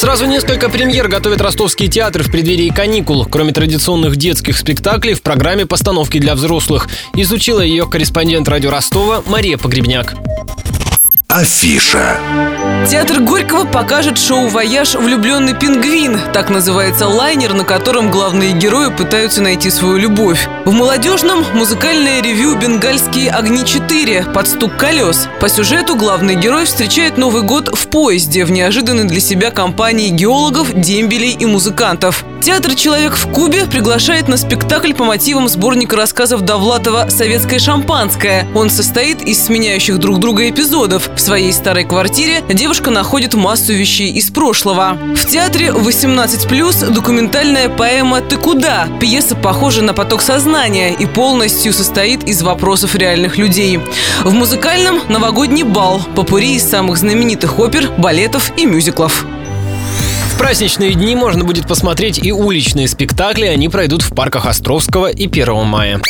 Сразу несколько премьер готовит ростовский театр в преддверии каникул. Кроме традиционных детских спектаклей, в программе постановки для взрослых. Изучила ее корреспондент радио Ростова Мария Погребняк. Афиша. Театр Горького покажет шоу «Вояж. Влюбленный пингвин». Так называется лайнер, на котором главные герои пытаются найти свою любовь. В молодежном – музыкальное ревю «Бенгальские огни 4» под стук колес. По сюжету главный герой встречает Новый год в поезде в неожиданной для себя компании геологов, дембелей и музыкантов. Театр «Человек в Кубе» приглашает на спектакль по мотивам сборника рассказов Довлатова «Советское шампанское». Он состоит из сменяющих друг друга эпизодов. В своей старой квартире девушка находит массу вещей из прошлого. В театре 18+, документальная поэма «Ты куда?». Пьеса похожа на поток сознания и полностью состоит из вопросов реальных людей. В музыкальном – новогодний бал, попури из самых знаменитых опер, балетов и мюзиклов праздничные дни можно будет посмотреть и уличные спектакли. Они пройдут в парках Островского и 1 мая.